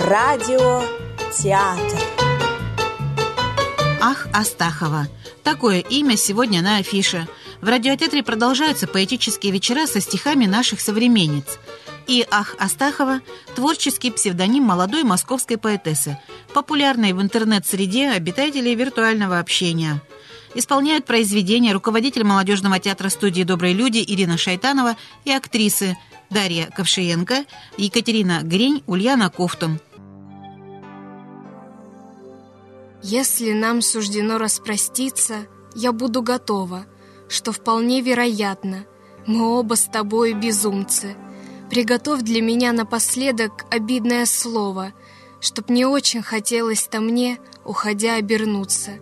Радиотеатр. Ах, Астахова. Такое имя сегодня на афише. В радиотеатре продолжаются поэтические вечера со стихами наших современниц. И Ах Астахова – творческий псевдоним молодой московской поэтессы, популярной в интернет-среде обитателей виртуального общения. Исполняют произведения руководитель молодежного театра студии «Добрые люди» Ирина Шайтанова и актрисы Дарья Ковшиенко, Екатерина Грень, Ульяна Кофтун. Если нам суждено распроститься, я буду готова, что вполне вероятно. Мы оба с тобой безумцы. Приготовь для меня напоследок обидное слово, чтоб не очень хотелось-то мне, уходя, обернуться.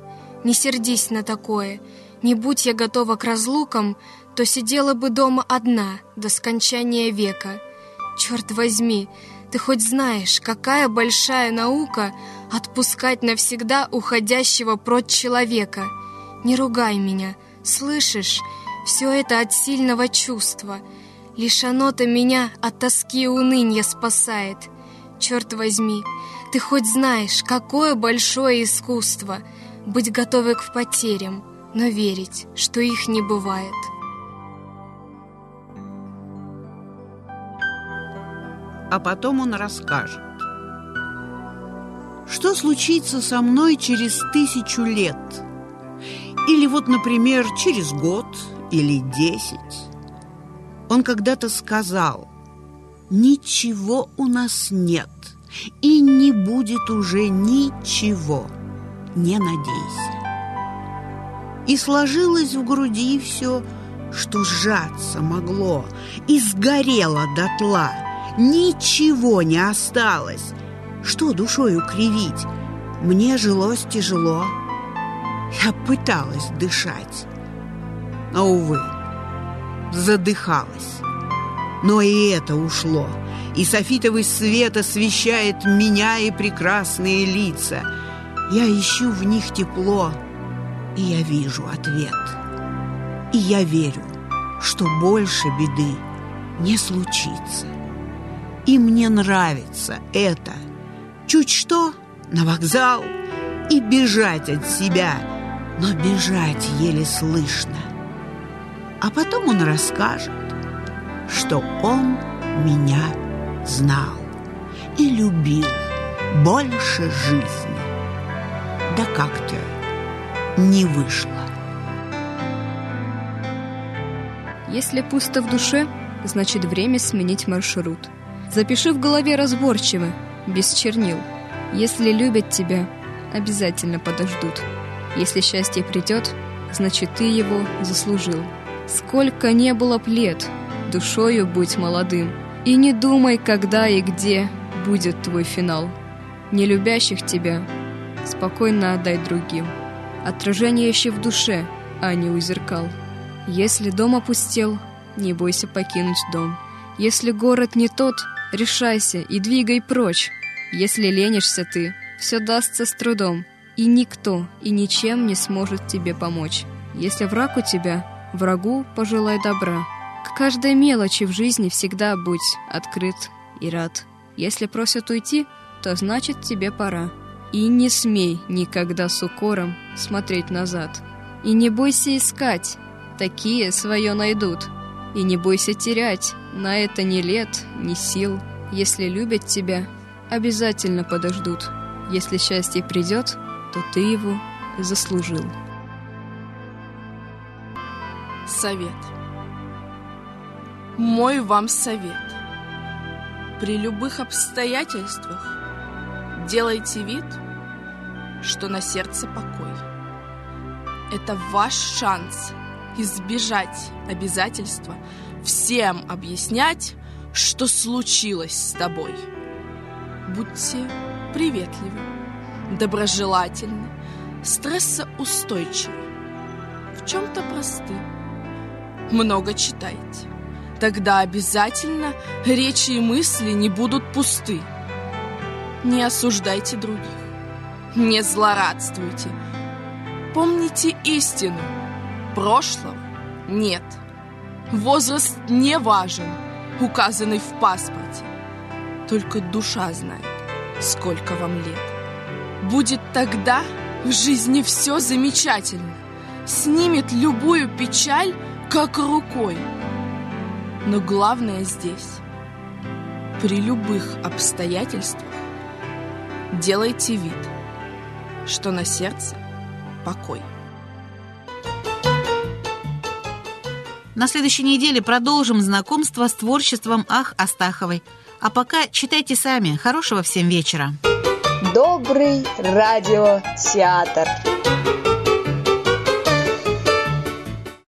Не сердись на такое, не будь я готова к разлукам, то сидела бы дома одна до скончания века. Черт возьми, ты хоть знаешь, какая большая наука отпускать навсегда уходящего прочь человека. Не ругай меня, слышишь? Все это от сильного чувства. Лишь оно-то меня от тоски и уныния спасает. Черт возьми, ты хоть знаешь, какое большое искусство быть готовы к потерям, но верить, что их не бывает. А потом он расскажет. Что случится со мной через тысячу лет? Или вот, например, через год или десять? Он когда-то сказал, ничего у нас нет, и не будет уже ничего, не надейся. И сложилось в груди все, что сжаться могло, и сгорело дотла – Ничего не осталось. Что душою кривить? Мне жилось тяжело. Я пыталась дышать. Но, увы, задыхалась. Но и это ушло. И софитовый свет освещает меня и прекрасные лица. Я ищу в них тепло, и я вижу ответ. И я верю, что больше беды не случится. И мне нравится это. Чуть что на вокзал и бежать от себя, но бежать еле слышно. А потом он расскажет, что он меня знал и любил больше жизни. Да как-то не вышло. Если пусто в душе, значит время сменить маршрут – Запиши в голове разборчиво, без чернил. Если любят тебя, обязательно подождут. Если счастье придет, значит ты его заслужил. Сколько не было плед, душою будь молодым. И не думай, когда и где будет твой финал. Не любящих тебя спокойно отдай другим. Отражение еще в душе, а не у зеркал. Если дом опустел, не бойся покинуть дом. Если город не тот, решайся и двигай прочь. Если ленишься ты, все дастся с трудом, и никто и ничем не сможет тебе помочь. Если враг у тебя, врагу пожелай добра. К каждой мелочи в жизни всегда будь открыт и рад. Если просят уйти, то значит тебе пора. И не смей никогда с укором смотреть назад. И не бойся искать, такие свое найдут. И не бойся терять, на это ни лет, ни сил. Если любят тебя, обязательно подождут. Если счастье придет, то ты его заслужил. Совет. Мой вам совет. При любых обстоятельствах делайте вид, что на сердце покой. Это ваш шанс избежать обязательства всем объяснять, что случилось с тобой. Будьте приветливы, доброжелательны, стрессоустойчивы, в чем-то просты. Много читайте. Тогда обязательно речи и мысли не будут пусты. Не осуждайте других, не злорадствуйте. Помните истину. Прошлого нет. Возраст не важен, указанный в паспорте. Только душа знает, сколько вам лет. Будет тогда в жизни все замечательно. Снимет любую печаль, как рукой. Но главное здесь, при любых обстоятельствах, делайте вид, что на сердце покой. На следующей неделе продолжим знакомство с творчеством Ах Астаховой. А пока читайте сами. Хорошего всем вечера. Добрый радиотеатр.